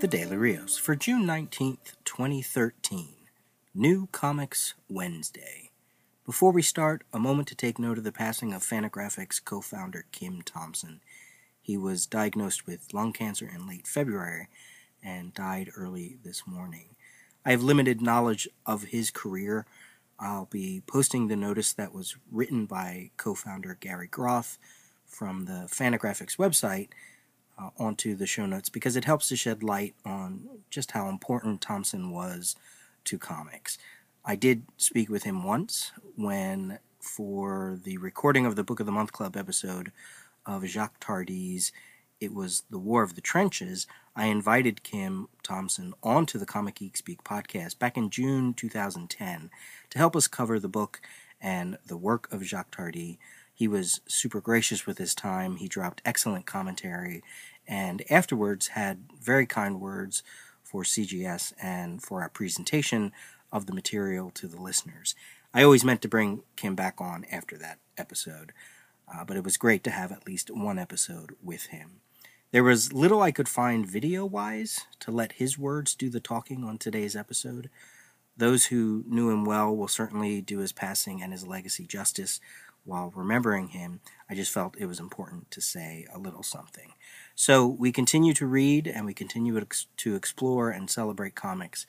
The Daily Rios for June 19th, 2013. New Comics Wednesday. Before we start, a moment to take note of the passing of Fantagraphics co founder Kim Thompson. He was diagnosed with lung cancer in late February and died early this morning. I have limited knowledge of his career. I'll be posting the notice that was written by co founder Gary Groth from the Fantagraphics website uh, onto the show notes because it helps to shed light on just how important Thompson was to comics. I did speak with him once when, for the recording of the Book of the Month Club episode of Jacques Tardi's It Was the War of the Trenches, I invited Kim Thompson onto the Comic Geek Speak podcast back in June 2010 to help us cover the book and the work of Jacques Tardi he was super gracious with his time. He dropped excellent commentary and afterwards had very kind words for CGS and for our presentation of the material to the listeners. I always meant to bring Kim back on after that episode, uh, but it was great to have at least one episode with him. There was little I could find video wise to let his words do the talking on today's episode. Those who knew him well will certainly do his passing and his legacy justice while remembering him, I just felt it was important to say a little something. So we continue to read and we continue to explore and celebrate comics.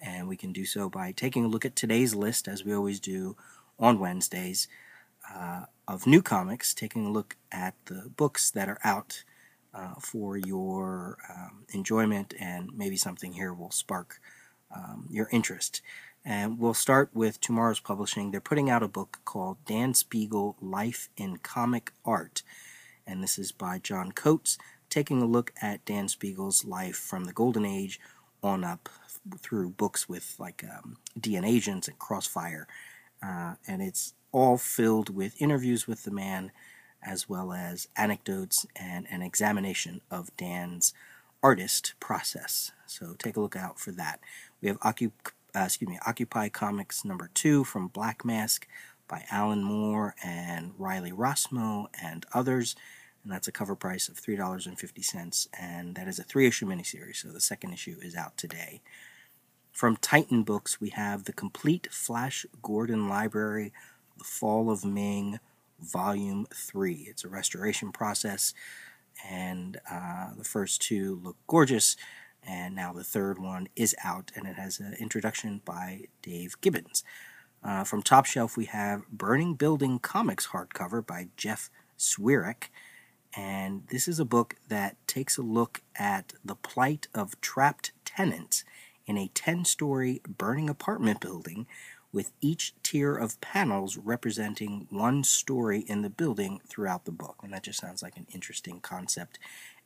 And we can do so by taking a look at today's list, as we always do on Wednesdays, uh, of new comics, taking a look at the books that are out uh, for your um, enjoyment, and maybe something here will spark um, your interest. And we'll start with TwoMorrows publishing. They're putting out a book called Dan Spiegle Life in Comic Art. And this is by John Coates, taking a look at Dan Spiegle's life from the Golden Age on up through books with like um, DNAgents and Crossfire. Uh, and it's all filled with interviews with the man as well as anecdotes and an examination of Dan's artist process. So take a look out for that. We have Occup uh, excuse me, Occupy Comics number two from Black Mask by Alan Moore and Riley Rossmo and others. And that's a cover price of $3.50. And that is a three issue miniseries, so the second issue is out today. From Titan Books, we have The Complete Flash Gordon Library, The Fall of Ming, Volume 3. It's a restoration process, and uh, the first two look gorgeous and now the third one is out, and it has an introduction by Dave Gibbons. Uh, from Top Shelf, we have Burning Building Comix hardcover by Jeff Zwirek, and this is a book that takes a look at the plight of trapped tenants in a 10 story burning apartment building with each tier of panels representing one story in the building throughout the book. And that just sounds like an interesting concept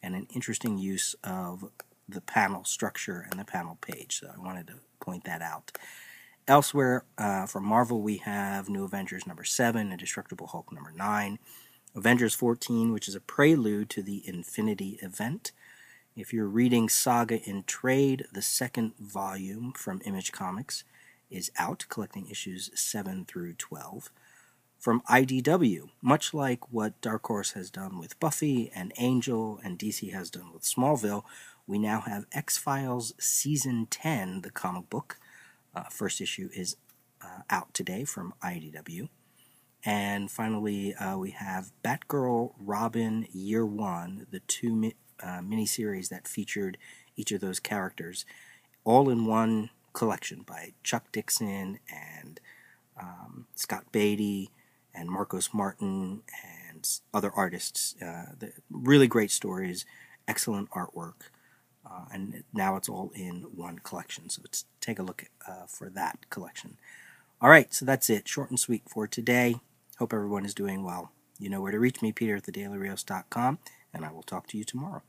and an interesting use of the panel structure and the panel page. So I wanted to point that out. Elsewhere, uh, from Marvel, we have New Avengers number 7, Indestructible Hulk number 9, Avengers 14, which is a prelude to the Infinity event. If you're reading Saga in Trade, the second volume from Image Comics is out, collecting issues 7 through 12. From IDW, much like what Dark Horse has done with Buffy and Angel and DC has done with Smallville, we now have X Files Season 10, the comic book. Uh, first issue is uh, out today from IDW. And finally, uh, we have Batgirl Robin Year One, the two mi- uh, miniseries that featured each of those characters, all in one collection by Chuck Dixon and um, Scott Beatty and Marcos Martin and other artists. Uh, really great stories, excellent artwork. Uh, and now it's all in one collection. So let's take a look uh, for that collection. All right, so that's it. Short and sweet for today. Hope everyone is doing well. You know where to reach me, Peter at thedailyrios.com, and I will talk to you tomorrow.